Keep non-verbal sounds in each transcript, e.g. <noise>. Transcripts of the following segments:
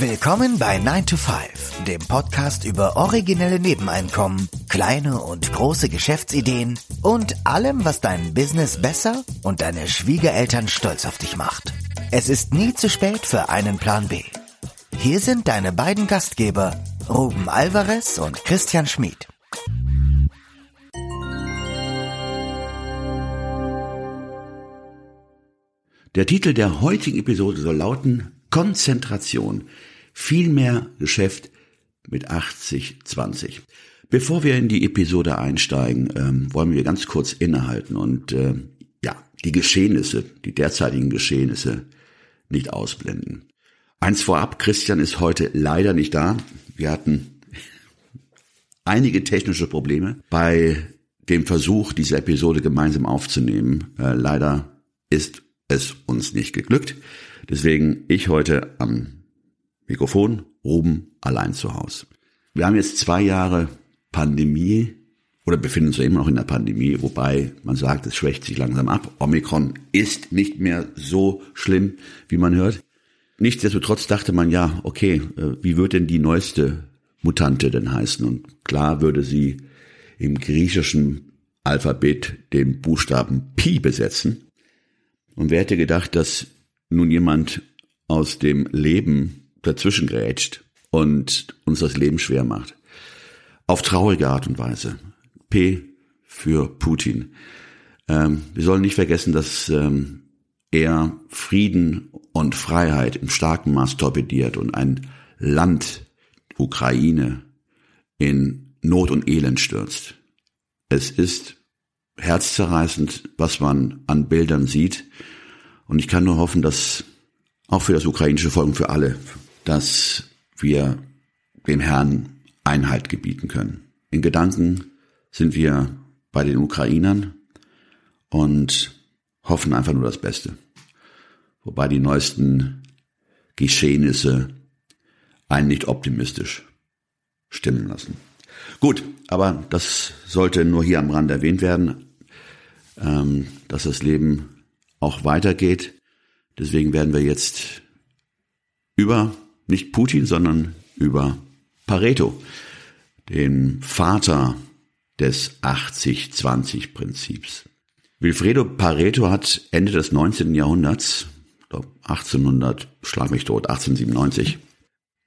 Willkommen bei 9 to 5, dem Podcast über originelle Nebeneinkommen, kleine und große Geschäftsideen und allem, was dein Business besser und deine Schwiegereltern stolz auf dich macht. Es ist nie zu spät für einen Plan B. Hier sind deine beiden Gastgeber, Ruben Alvarez und Christian Schmid. Der Titel der heutigen Episode soll lauten Konzentration. Viel mehr Geschäft mit 80-20. Bevor wir in die Episode einsteigen, ähm, wollen wir ganz kurz innehalten und äh, ja, die Geschehnisse, die derzeitigen Geschehnisse nicht ausblenden. Eins vorab, Christian ist heute leider nicht da. Wir hatten <laughs> einige technische Probleme bei dem Versuch, diese Episode gemeinsam aufzunehmen. Äh, leider ist es uns nicht geglückt. Deswegen ich heute am Mikrofon, Ruben allein zu Hause. Wir haben jetzt zwei Jahre Pandemie oder befinden uns ja immer noch in der Pandemie, wobei man sagt, es schwächt sich langsam ab. Omikron ist nicht mehr so schlimm, wie man hört. Nichtsdestotrotz dachte man ja, okay, äh, wie wird denn die neueste Mutante denn heißen? Und klar würde sie im griechischen Alphabet den Buchstaben Pi besetzen. Und wer hätte gedacht, dass nun jemand aus dem Leben dazwischen grätscht und uns das Leben schwer macht? Auf traurige Art und Weise. P für Putin. Ähm, wir sollen nicht vergessen, dass ähm, er Frieden und Freiheit im starken Maß torpediert und ein Land, Ukraine, in Not und Elend stürzt. Es ist herzzerreißend, was man an Bildern sieht. Und ich kann nur hoffen, dass auch für das ukrainische Volk und für alle, dass wir dem Herrn Einhalt gebieten können. In Gedanken sind wir bei den Ukrainern und hoffen einfach nur das Beste. Wobei die neuesten Geschehnisse einen nicht optimistisch stimmen lassen. Gut, aber das sollte nur hier am Rand erwähnt werden, ähm, dass das Leben auch weitergeht. Deswegen werden wir jetzt über nicht Putin, sondern über Pareto, den Vater des 80-20-Prinzips. Wilfredo Pareto hat Ende des 19. Jahrhunderts, 1800, schlag mich tot, 1897,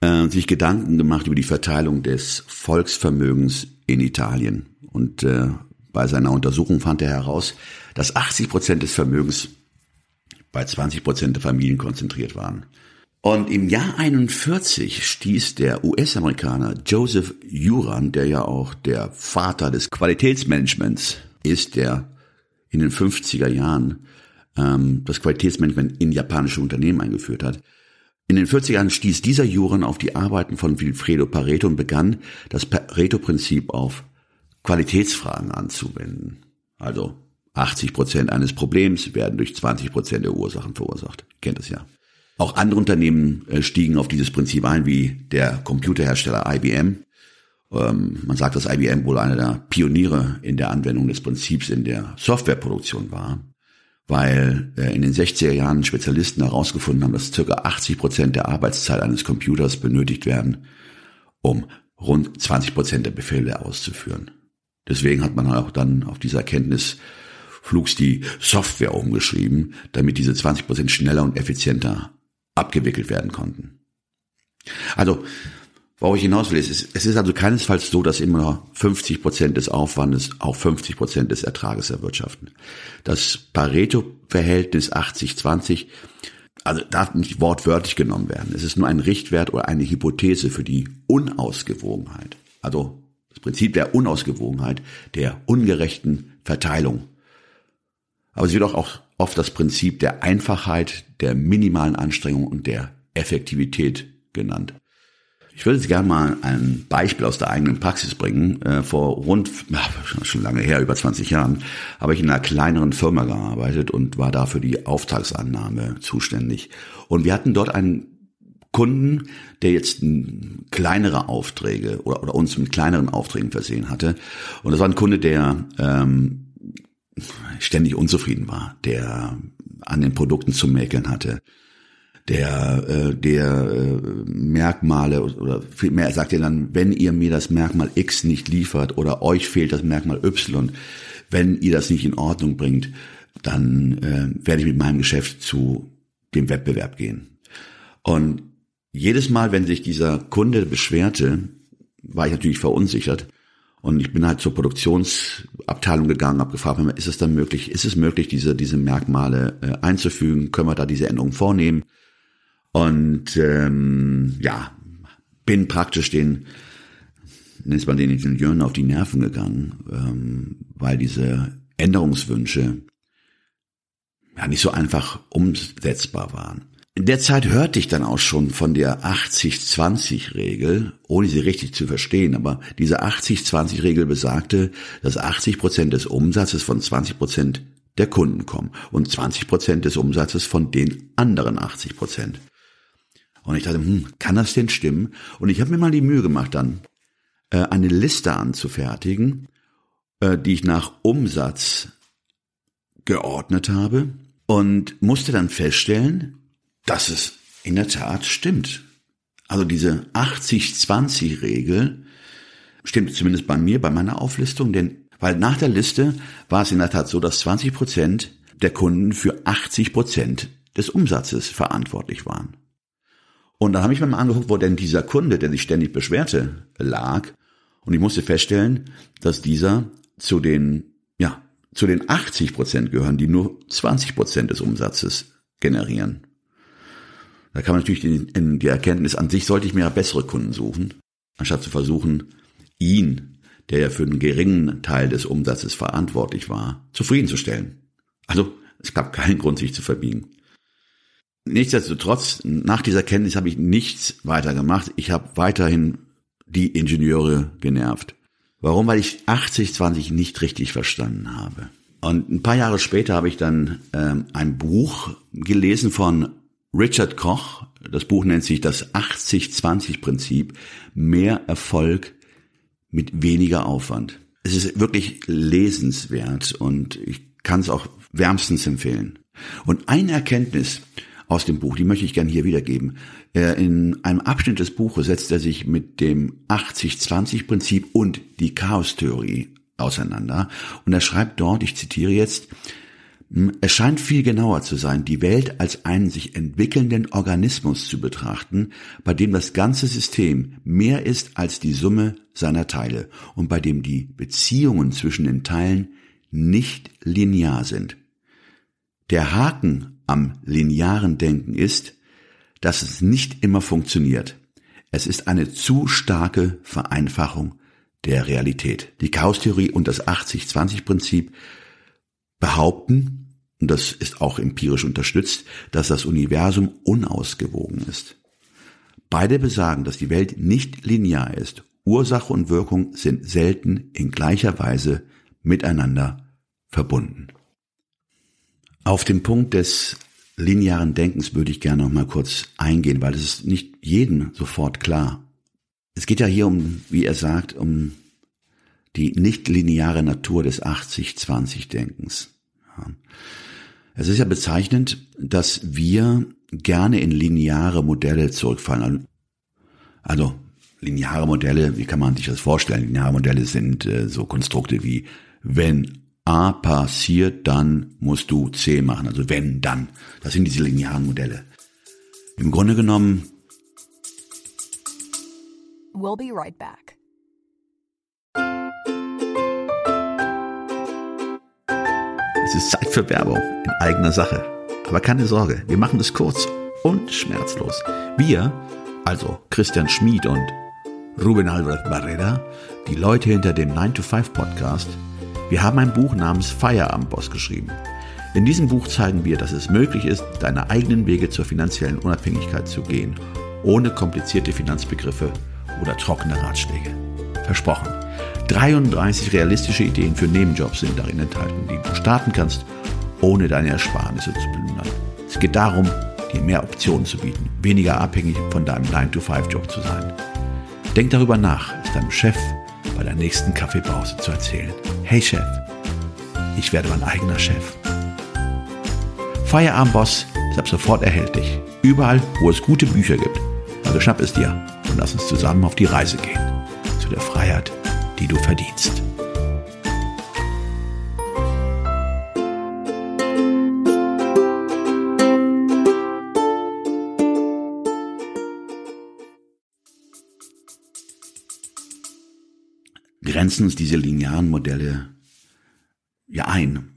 äh, sich Gedanken gemacht über die Verteilung des Volksvermögens in Italien. Und äh, bei seiner Untersuchung fand er heraus, dass 80 Prozent des Vermögens bei 20 Prozent der Familien konzentriert waren. Und im Jahr 41 stieß der US-Amerikaner Joseph Juran, der ja auch der Vater des Qualitätsmanagements ist, der in den 50er Jahren ähm, das Qualitätsmanagement in japanische Unternehmen eingeführt hat. In den 40er Jahren stieß dieser Juran auf die Arbeiten von Wilfredo Pareto und begann, das Pareto-Prinzip auf Qualitätsfragen anzuwenden. Also 80 Prozent eines Problems werden durch 20 Prozent der Ursachen verursacht. Kennt es ja. Auch andere Unternehmen äh, stiegen auf dieses Prinzip ein, wie der Computerhersteller IBM. Ähm, man sagt, dass IBM wohl einer der Pioniere in der Anwendung des Prinzips in der Softwareproduktion war, weil äh, in den 60er Jahren Spezialisten herausgefunden haben, dass circa 80 Prozent der Arbeitszeit eines Computers benötigt werden, um rund 20 Prozent der Befehle auszuführen. Deswegen hat man auch dann auf diese Erkenntnis flugs die Software umgeschrieben, damit diese 20 Prozent schneller und effizienter abgewickelt werden konnten. Also Worauf ich hinaus will, ist, es ist also keinesfalls so, dass immer 50 Prozent des Aufwandes auch 50 Prozent des Ertrages erwirtschaften. Das Pareto-Verhältnis 80-20, also darf nicht wortwörtlich genommen werden. Es ist nur ein Richtwert oder eine Hypothese für die Unausgewogenheit. Also das Prinzip der Unausgewogenheit, der ungerechten Verteilung. Aber es wird auch oft das Prinzip der Einfachheit, der minimalen Anstrengung und der Effektivität genannt. Ich würde jetzt gerne mal ein Beispiel aus der eigenen Praxis bringen. Äh, vor rund, <laughs> schon lange her, über 20 Jahren, habe ich in einer kleineren Firma gearbeitet und war da für die Auftragsannahme zuständig. Und wir hatten dort einen Kunden, der jetzt kleinere Aufträge oder, oder uns mit kleineren Aufträgen versehen hatte. Und das war ein Kunde, der ähm, ständig unzufrieden war, der an den Produkten zu mäkeln hatte, der, äh, der äh, Merkmale oder vielmehr sagt er dann, wenn ihr mir das Merkmal X nicht liefert oder euch fehlt das Merkmal Y, wenn ihr das nicht in Ordnung bringt, dann äh, werde ich mit meinem Geschäft zu dem Wettbewerb gehen. Und jedes Mal, wenn sich dieser Kunde beschwerte, war ich natürlich verunsichert. Und ich bin halt zur Produktionsabteilung gegangen, habe gefragt, ist es dann möglich, ist es möglich, diese, diese Merkmale äh, einzufügen? Können wir da diese Änderung vornehmen? Und ähm, ja, bin praktisch den, nennt man den Ingenieuren auf die Nerven gegangen, ähm, weil diese Änderungswünsche ja nicht so einfach umsetzbar waren. In der Zeit hörte ich dann auch schon von der 80-20-Regel, ohne sie richtig zu verstehen, aber diese 80-20-Regel besagte, dass 80 Prozent des Umsatzes von 20 Prozent der Kunden kommen und 20 Prozent des Umsatzes von den anderen 80 Prozent. Und ich dachte, hm, kann das denn stimmen? Und ich habe mir mal die Mühe gemacht, dann äh, eine Liste anzufertigen, äh, die ich nach Umsatz geordnet habe und musste dann feststellen, dass es in der Tat stimmt. Also diese 80-20-Regel stimmt zumindest bei mir, bei meiner Auflistung, denn weil nach der Liste war es in der Tat so, dass 20 Prozent der Kunden für 80 Prozent des Umsatzes verantwortlich waren. Und dann habe ich mir mal angeguckt, wo denn dieser Kunde, der sich ständig beschwerte, lag. Und ich musste feststellen, dass dieser zu den, ja, zu den 80 Prozent gehören, die nur 20 Prozent des Umsatzes generieren. Da kam natürlich die, in die Erkenntnis, an sich sollte ich mir ja bessere Kunden suchen, anstatt zu versuchen, ihn, der ja für einen geringen Teil des Umsatzes verantwortlich war, zufriedenzustellen. Also es gab keinen Grund, sich zu verbiegen. Nichtsdestotrotz, nach dieser Kenntnis habe ich nichts weiter gemacht. Ich habe weiterhin die Ingenieure genervt. Warum? Weil ich 80-20 nicht richtig verstanden habe. Und ein paar Jahre später habe ich dann ähm, ein Buch gelesen von Richard Koch. Das Buch nennt sich das 80-20-Prinzip. Mehr Erfolg mit weniger Aufwand. Es ist wirklich lesenswert und ich kann es auch wärmstens empfehlen. Und eine Erkenntnis, aus dem Buch, die möchte ich gerne hier wiedergeben. In einem Abschnitt des Buches setzt er sich mit dem 80-20-Prinzip und die Chaos-Theorie auseinander. Und er schreibt dort, ich zitiere jetzt, es scheint viel genauer zu sein, die Welt als einen sich entwickelnden Organismus zu betrachten, bei dem das ganze System mehr ist als die Summe seiner Teile und bei dem die Beziehungen zwischen den Teilen nicht linear sind. Der Haken am linearen Denken ist, dass es nicht immer funktioniert. Es ist eine zu starke Vereinfachung der Realität. Die Chaostheorie und das 80-20-Prinzip behaupten, und das ist auch empirisch unterstützt, dass das Universum unausgewogen ist. Beide besagen, dass die Welt nicht linear ist. Ursache und Wirkung sind selten in gleicher Weise miteinander verbunden. Auf den Punkt des linearen Denkens würde ich gerne noch mal kurz eingehen, weil es ist nicht jedem sofort klar. Es geht ja hier um, wie er sagt, um die nicht lineare Natur des 80-20-Denkens. Es ist ja bezeichnend, dass wir gerne in lineare Modelle zurückfallen. Also lineare Modelle, wie kann man sich das vorstellen? Lineare Modelle sind äh, so Konstrukte wie wenn A passiert, dann musst du C machen. Also wenn, dann. Das sind diese linearen Modelle. Im Grunde genommen. We'll be right back. Es ist Zeit für Werbung in eigener Sache. Aber keine Sorge, wir machen es kurz und schmerzlos. Wir, also Christian Schmid und Ruben Albert Barrera, die Leute hinter dem 9-to-5-Podcast, wir haben ein Buch namens Feierabendboss geschrieben. In diesem Buch zeigen wir, dass es möglich ist, deine eigenen Wege zur finanziellen Unabhängigkeit zu gehen, ohne komplizierte Finanzbegriffe oder trockene Ratschläge. Versprochen. 33 realistische Ideen für Nebenjobs sind darin enthalten, die du starten kannst, ohne deine Ersparnisse zu plündern. Es geht darum, dir mehr Optionen zu bieten, weniger abhängig von deinem 9-to-5-Job zu sein. Denk darüber nach, es deinem Chef bei der nächsten Kaffeepause zu erzählen. Hey Chef, ich werde mein eigener Chef. Feierabendboss ist ab sofort erhältlich. Überall, wo es gute Bücher gibt. Also schnapp es dir und lass uns zusammen auf die Reise gehen. Zu der Freiheit, die du verdienst. grenzen uns diese linearen Modelle ja ein.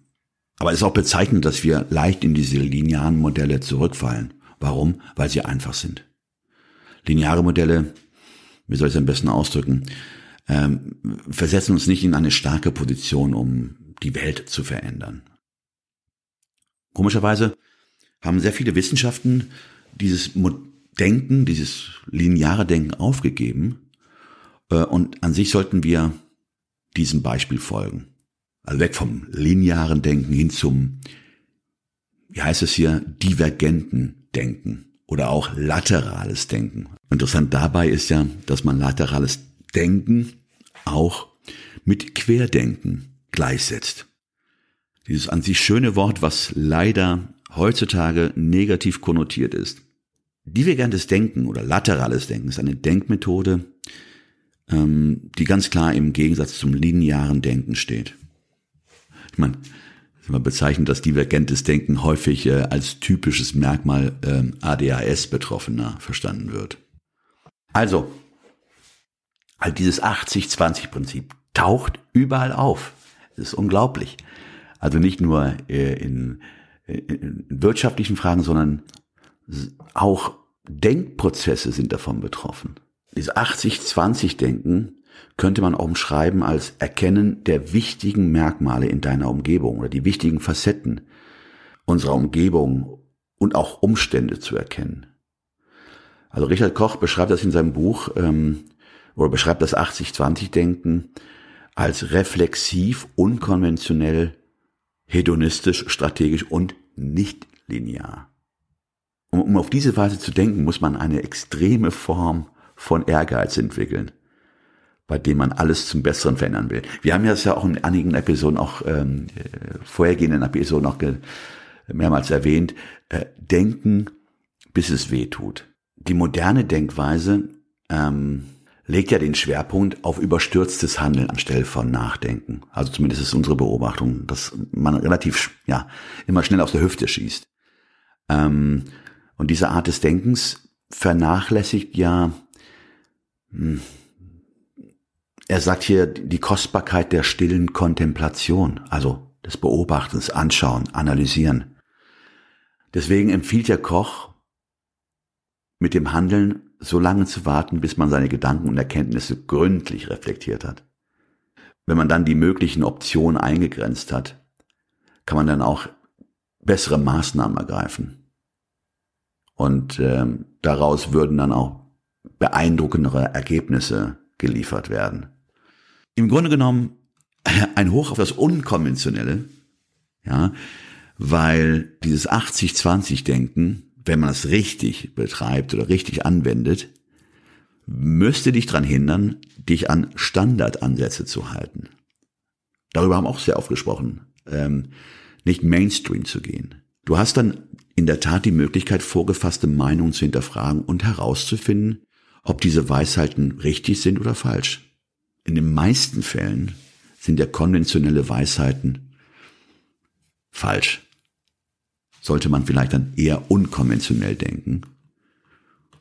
Aber es ist auch bezeichnend, dass wir leicht in diese linearen Modelle zurückfallen. Warum? Weil sie einfach sind. Lineare Modelle, wie soll ich es am besten ausdrücken, ähm, versetzen uns nicht in eine starke Position, um die Welt zu verändern. Komischerweise haben sehr viele Wissenschaften dieses Denken, dieses lineare Denken aufgegeben. Äh, und an sich sollten wir diesem Beispiel folgen. Also weg vom linearen Denken hin zum, wie heißt es hier, divergenten Denken oder auch laterales Denken. Interessant dabei ist ja, dass man laterales Denken auch mit Querdenken gleichsetzt. Dieses an sich schöne Wort, was leider heutzutage negativ konnotiert ist. Divergentes Denken oder laterales Denken ist eine Denkmethode, ähm, die ganz klar im Gegensatz zum linearen Denken steht. Ich meine, man bezeichnet das divergentes Denken häufig äh, als typisches Merkmal äh, ADHS-Betroffener verstanden wird. Also, halt dieses 80-20-Prinzip taucht überall auf. Es ist unglaublich. Also nicht nur äh, in, in wirtschaftlichen Fragen, sondern auch Denkprozesse sind davon betroffen. Dieses 80-20-Denken könnte man auch umschreiben als Erkennen der wichtigen Merkmale in deiner Umgebung oder die wichtigen Facetten unserer Umgebung und auch Umstände zu erkennen. Also Richard Koch beschreibt das in seinem Buch ähm, oder beschreibt das 80-20-Denken als reflexiv, unkonventionell, hedonistisch, strategisch und nicht linear. Um, um auf diese Weise zu denken, muss man eine extreme Form von Ehrgeiz entwickeln, bei dem man alles zum Besseren verändern will. Wir haben das ja auch in einigen Episoden, auch ähm, äh, vorhergehenden Episoden auch mehrmals erwähnt, äh, denken, bis es weh tut. Die moderne Denkweise ähm, legt ja den Schwerpunkt auf überstürztes Handeln anstelle von Nachdenken. Also zumindest ist unsere Beobachtung, dass man relativ ja immer schnell aus der Hüfte schießt. Ähm, und diese Art des Denkens vernachlässigt ja hm. Er sagt hier die Kostbarkeit der stillen Kontemplation, also des Beobachtens, Anschauen, Analysieren. Deswegen empfiehlt der Koch, mit dem Handeln so lange zu warten, bis man seine Gedanken und Erkenntnisse gründlich reflektiert hat. Wenn man dann die möglichen Optionen eingegrenzt hat, kann man dann auch bessere Maßnahmen ergreifen. Und ähm, daraus würden dann auch beeindruckendere Ergebnisse geliefert werden. Im Grunde genommen <laughs> ein Hoch auf das Unkonventionelle, ja, weil dieses 80-20-Denken, wenn man es richtig betreibt oder richtig anwendet, müsste dich daran hindern, dich an Standardansätze zu halten. Darüber haben auch sehr oft gesprochen, ähm, nicht Mainstream zu gehen. Du hast dann in der Tat die Möglichkeit, vorgefasste Meinungen zu hinterfragen und herauszufinden, ob diese Weisheiten richtig sind oder falsch. In den meisten Fällen sind ja konventionelle Weisheiten falsch. Sollte man vielleicht dann eher unkonventionell denken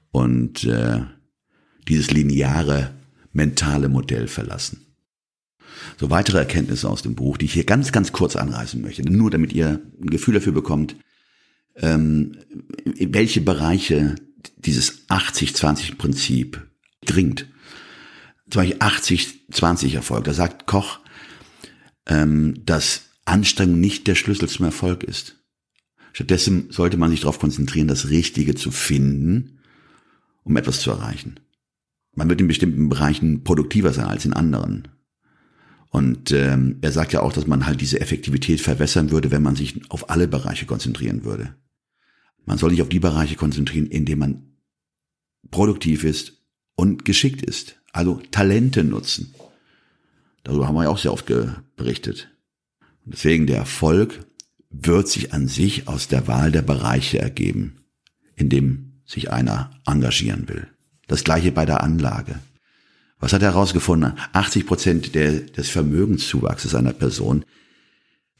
und äh, dieses lineare mentale Modell verlassen. So weitere Erkenntnisse aus dem Buch, die ich hier ganz, ganz kurz anreißen möchte, nur damit ihr ein Gefühl dafür bekommt, ähm, welche Bereiche dieses 80-20-Prinzip dringt. Zum Beispiel 80-20 Erfolg. Da sagt Koch, ähm, dass Anstrengung nicht der Schlüssel zum Erfolg ist. Stattdessen sollte man sich darauf konzentrieren, das Richtige zu finden, um etwas zu erreichen. Man wird in bestimmten Bereichen produktiver sein als in anderen. Und ähm, er sagt ja auch, dass man halt diese Effektivität verwässern würde, wenn man sich auf alle Bereiche konzentrieren würde. Man soll sich auf die Bereiche konzentrieren, in denen man produktiv ist und geschickt ist. Also Talente nutzen. Darüber haben wir ja auch sehr oft berichtet. Und deswegen der Erfolg wird sich an sich aus der Wahl der Bereiche ergeben, in dem sich einer engagieren will. Das gleiche bei der Anlage. Was hat er herausgefunden? 80 Prozent des Vermögenszuwachses einer Person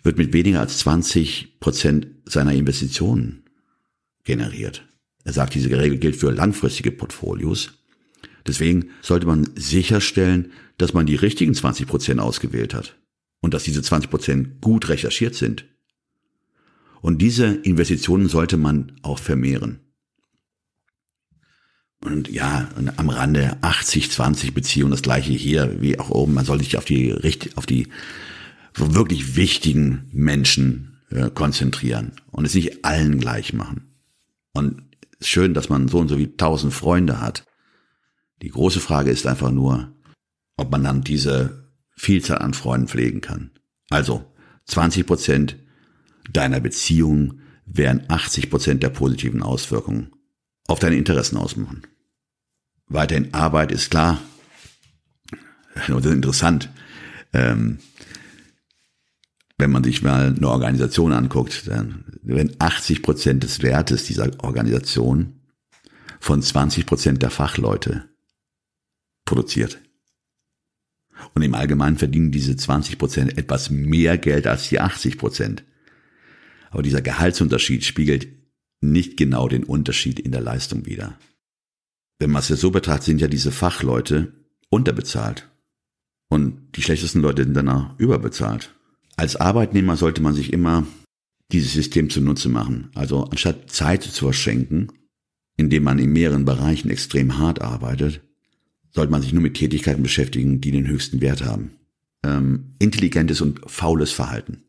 wird mit weniger als 20 Prozent seiner Investitionen generiert. Er sagt, diese Regel gilt für langfristige Portfolios. Deswegen sollte man sicherstellen, dass man die richtigen 20 Prozent ausgewählt hat und dass diese 20 Prozent gut recherchiert sind. Und diese Investitionen sollte man auch vermehren. Und ja, am Rande 80-20 Beziehung, das gleiche hier wie auch oben. Man soll sich auf die, auf die wirklich wichtigen Menschen äh, konzentrieren und es nicht allen gleich machen. Und es ist schön, dass man so und so wie tausend Freunde hat. Die große Frage ist einfach nur, ob man dann diese Vielzahl an Freunden pflegen kann. Also 20 Prozent deiner Beziehung werden 80 Prozent der positiven Auswirkungen auf deine Interessen ausmachen. Weiterhin Arbeit ist klar. Das ist interessant. Ähm, wenn man sich mal eine Organisation anguckt, dann werden 80 Prozent des Wertes dieser Organisation von 20 Prozent der Fachleute produziert. Und im Allgemeinen verdienen diese 20 Prozent etwas mehr Geld als die 80 Prozent. Aber dieser Gehaltsunterschied spiegelt nicht genau den Unterschied in der Leistung wider. Wenn man es ja so betrachtet, sind ja diese Fachleute unterbezahlt. Und die schlechtesten Leute sind danach überbezahlt. Als Arbeitnehmer sollte man sich immer dieses System zunutze machen. Also anstatt Zeit zu verschenken, indem man in mehreren Bereichen extrem hart arbeitet, sollte man sich nur mit Tätigkeiten beschäftigen, die den höchsten Wert haben. Ähm, intelligentes und faules Verhalten.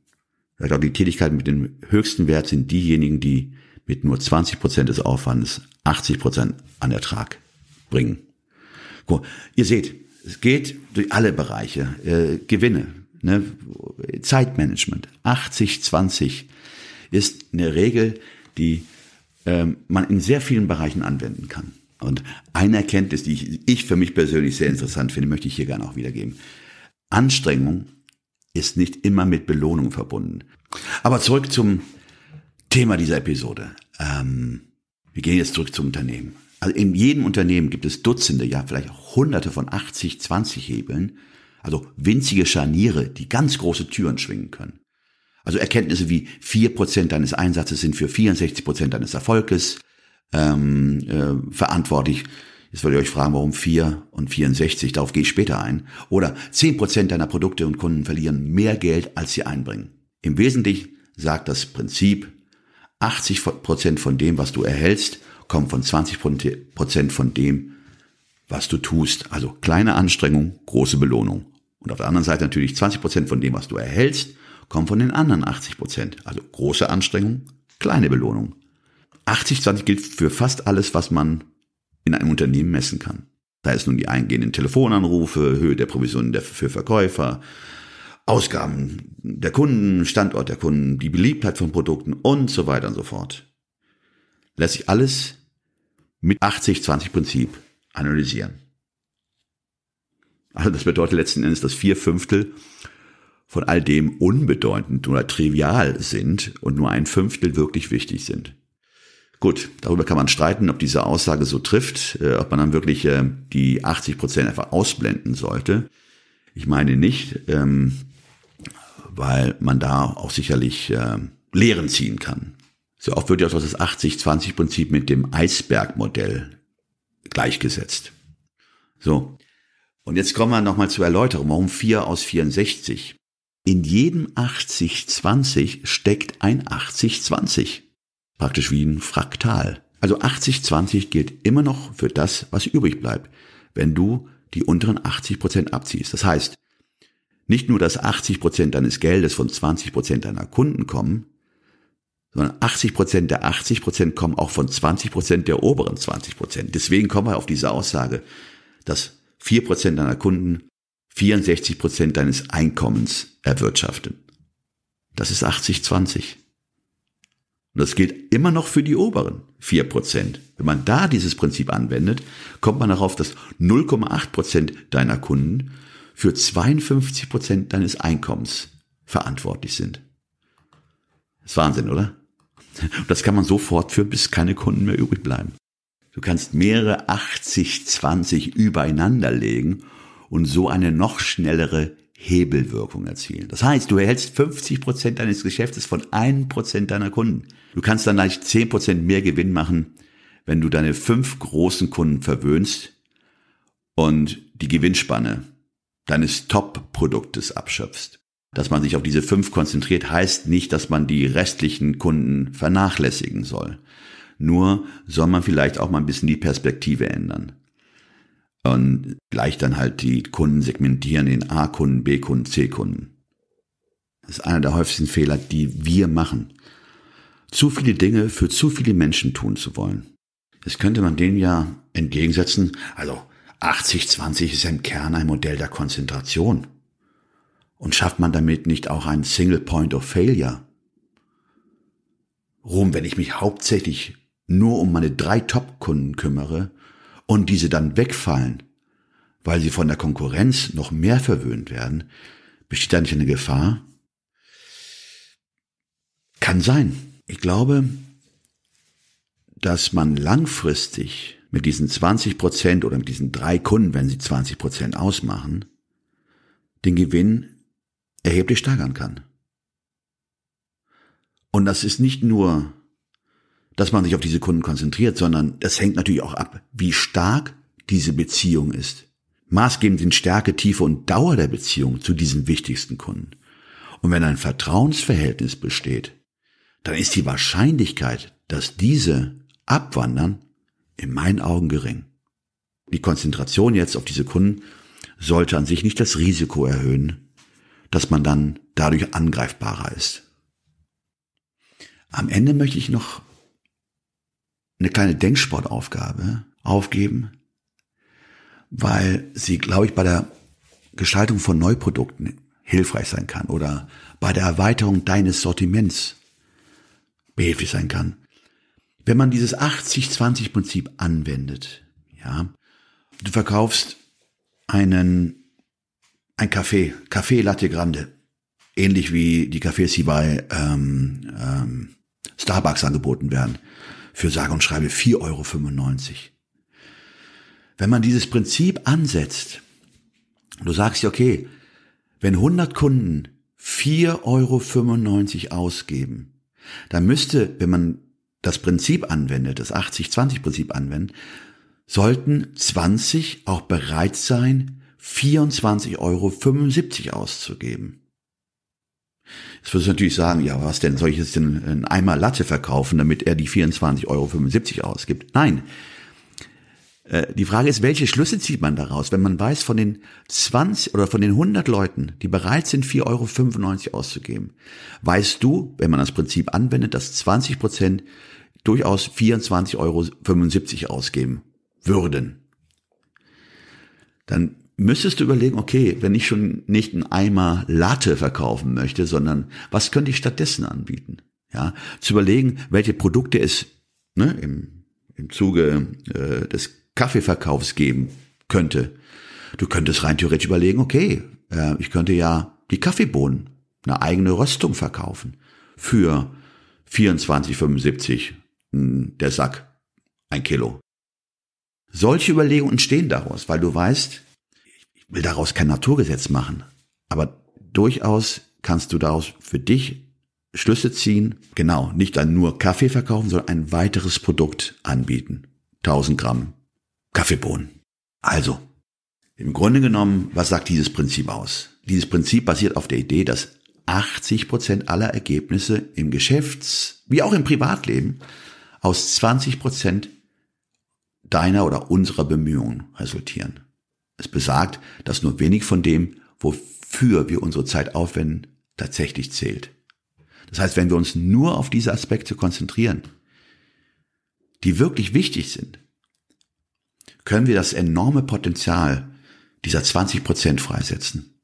Ich glaube, die Tätigkeiten mit dem höchsten Wert sind diejenigen, die mit nur 20 Prozent des Aufwandes 80 Prozent an Ertrag bringen. Cool. Ihr seht, es geht durch alle Bereiche. Äh, Gewinne, ne? Zeitmanagement, 80-20 ist eine Regel, die ähm, man in sehr vielen Bereichen anwenden kann. Und eine Erkenntnis, die ich, ich für mich persönlich sehr interessant finde, möchte ich hier gerne auch wiedergeben. Anstrengung ist nicht immer mit Belohnung verbunden. Aber zurück zum Thema dieser Episode. Ähm, wir gehen jetzt zurück zum Unternehmen. Also in jedem Unternehmen gibt es Dutzende, ja vielleicht hunderte von 80-20 Hebeln, also winzige Scharniere, die ganz große Türen schwingen können. Also Erkenntnisse wie vier Prozent deines Einsatzes sind für 64% deines Erfolges ähm, äh, verantwortlich. Jetzt wollte ich euch fragen, warum 4 und 64, darauf gehe ich später ein. Oder 10% deiner Produkte und Kunden verlieren mehr Geld, als sie einbringen. Im Wesentlichen sagt das Prinzip, 80% von dem, was du erhältst, kommt von 20% von dem, was du tust. Also kleine Anstrengung, große Belohnung. Und auf der anderen Seite natürlich 20% von dem, was du erhältst, kommt von den anderen 80%. Also große Anstrengung, kleine Belohnung. 80-20 gilt für fast alles, was man in einem Unternehmen messen kann. Da ist nun die eingehenden Telefonanrufe, Höhe der Provisionen für Verkäufer, Ausgaben der Kunden, Standort der Kunden, die Beliebtheit von Produkten und so weiter und so fort. Lässt sich alles mit 80-20-Prinzip analysieren. Also das bedeutet letzten Endes, dass vier Fünftel von all dem unbedeutend oder trivial sind und nur ein Fünftel wirklich wichtig sind. Gut, darüber kann man streiten, ob diese Aussage so trifft, äh, ob man dann wirklich äh, die 80 Prozent einfach ausblenden sollte. Ich meine nicht, ähm, weil man da auch sicherlich äh, Lehren ziehen kann. So oft wird ja auch das 80-20-Prinzip mit dem Eisbergmodell gleichgesetzt. So. Und jetzt kommen wir nochmal zur Erläuterung. Warum 4 aus 64? In jedem 80-20 steckt ein 80-20. Praktisch wie ein Fraktal. Also 80-20 gilt immer noch für das, was übrig bleibt, wenn du die unteren 80 Prozent abziehst. Das heißt, nicht nur, dass 80 Prozent deines Geldes von 20 Prozent deiner Kunden kommen, sondern 80 Prozent der 80 Prozent kommen auch von 20 Prozent der oberen 20 Prozent. Deswegen kommen wir auf diese Aussage, dass 4 Prozent deiner Kunden 64 Prozent deines Einkommens erwirtschaften. Das ist 80-20. Und das gilt immer noch für die oberen 4%. Wenn man da dieses Prinzip anwendet, kommt man darauf, dass 0,8% deiner Kunden für 52% deines Einkommens verantwortlich sind. Das ist Wahnsinn, oder? Das kann man so fortführen, bis keine Kunden mehr übrig bleiben. Du kannst mehrere 80-20 übereinander legen und so eine noch schnellere Hebelwirkung erzielen. Das heißt, du erhältst 50 Prozent deines Geschäftes von einem Prozent deiner Kunden. Du kannst dann leicht 10 Prozent mehr Gewinn machen, wenn du deine fünf großen Kunden verwöhnst und die Gewinnspanne deines Top-Produktes abschöpfst. Dass man sich auf diese fünf konzentriert, heißt nicht, dass man die restlichen Kunden vernachlässigen soll. Nur soll man vielleicht auch mal ein bisschen die Perspektive ändern. Und gleich dann halt die Kunden segmentieren in A-Kunden, B-Kunden, C-Kunden. Das ist einer der häufigsten Fehler, die wir machen. Zu viele Dinge für zu viele Menschen tun zu wollen. Das könnte man denen ja entgegensetzen. Also 80-20 ist im Kern ein Modell der Konzentration. Und schafft man damit nicht auch ein Single Point of Failure? Rum, wenn ich mich hauptsächlich nur um meine drei Top-Kunden kümmere und diese dann wegfallen, weil sie von der Konkurrenz noch mehr verwöhnt werden, besteht da nicht eine Gefahr? Kann sein. Ich glaube, dass man langfristig mit diesen 20 Prozent oder mit diesen drei Kunden, wenn sie 20 Prozent ausmachen, den Gewinn erheblich steigern kann. Und das ist nicht nur dass man sich auf diese Kunden konzentriert, sondern das hängt natürlich auch ab, wie stark diese Beziehung ist. Maßgebend sind Stärke, Tiefe und Dauer der Beziehung zu diesen wichtigsten Kunden. Und wenn ein Vertrauensverhältnis besteht, dann ist die Wahrscheinlichkeit, dass diese abwandern, in meinen Augen gering. Die Konzentration jetzt auf diese Kunden sollte an sich nicht das Risiko erhöhen, dass man dann dadurch angreifbarer ist. Am Ende möchte ich noch eine kleine Denksportaufgabe aufgeben, weil sie, glaube ich, bei der Gestaltung von Neuprodukten hilfreich sein kann oder bei der Erweiterung deines Sortiments behilflich sein kann. Wenn man dieses 80-20-Prinzip anwendet, ja, du verkaufst einen, ein Kaffee, Kaffee Latte Grande, ähnlich wie die Kaffees, die bei ähm, ähm, Starbucks angeboten werden für sage und schreibe 4,95 Euro. Wenn man dieses Prinzip ansetzt, du sagst ja, okay, wenn 100 Kunden 4,95 Euro ausgeben, dann müsste, wenn man das Prinzip anwendet, das 80-20-Prinzip anwendet, sollten 20 auch bereit sein, 24,75 Euro auszugeben. Jetzt würdest du natürlich sagen, ja, was denn, soll ich jetzt denn einen Eimer Latte verkaufen, damit er die 24,75 Euro ausgibt? Nein. Äh, die Frage ist, welche Schlüsse zieht man daraus, wenn man weiß, von den 20 oder von den 100 Leuten, die bereit sind, 4,95 Euro auszugeben, weißt du, wenn man das Prinzip anwendet, dass 20 Prozent durchaus 24,75 Euro ausgeben würden. Dann müsstest du überlegen, okay, wenn ich schon nicht einen Eimer Latte verkaufen möchte, sondern was könnte ich stattdessen anbieten? Ja, zu überlegen, welche Produkte es ne, im, im Zuge äh, des Kaffeeverkaufs geben könnte. Du könntest rein theoretisch überlegen, okay, äh, ich könnte ja die Kaffeebohnen, eine eigene Röstung verkaufen für 24,75 hm, der Sack, ein Kilo. Solche Überlegungen entstehen daraus, weil du weißt, will daraus kein Naturgesetz machen, aber durchaus kannst du daraus für dich Schlüsse ziehen. Genau, nicht dann nur Kaffee verkaufen, sondern ein weiteres Produkt anbieten. 1000 Gramm Kaffeebohnen. Also, im Grunde genommen, was sagt dieses Prinzip aus? Dieses Prinzip basiert auf der Idee, dass 80 Prozent aller Ergebnisse im Geschäfts- wie auch im Privatleben aus 20 Prozent deiner oder unserer Bemühungen resultieren. Es besagt, dass nur wenig von dem, wofür wir unsere Zeit aufwenden, tatsächlich zählt. Das heißt, wenn wir uns nur auf diese Aspekte konzentrieren, die wirklich wichtig sind, können wir das enorme Potenzial dieser 20 Prozent freisetzen.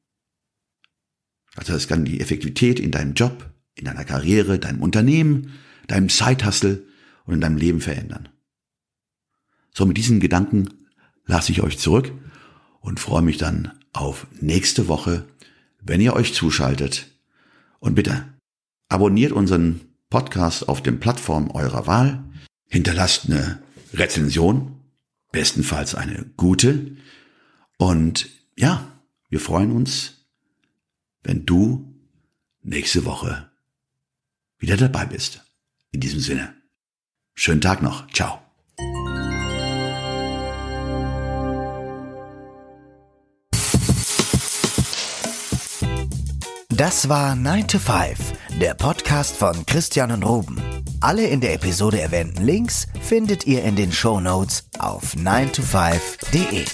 Also das kann die Effektivität in deinem Job, in deiner Karriere, deinem Unternehmen, deinem Zeithassel und in deinem Leben verändern. So, mit diesen Gedanken lasse ich euch zurück und freue mich dann auf nächste Woche, wenn ihr euch zuschaltet. Und bitte abonniert unseren Podcast auf den Plattformen eurer Wahl. Hinterlasst eine Rezension, bestenfalls eine gute. Und ja, wir freuen uns, wenn du nächste Woche wieder dabei bist. In diesem Sinne, schönen Tag noch. Ciao. Das war 9 to 5, der Podcast von Christian und Ruben. Alle in der Episode erwähnten Links findet ihr in den Show Notes auf 9to5.de.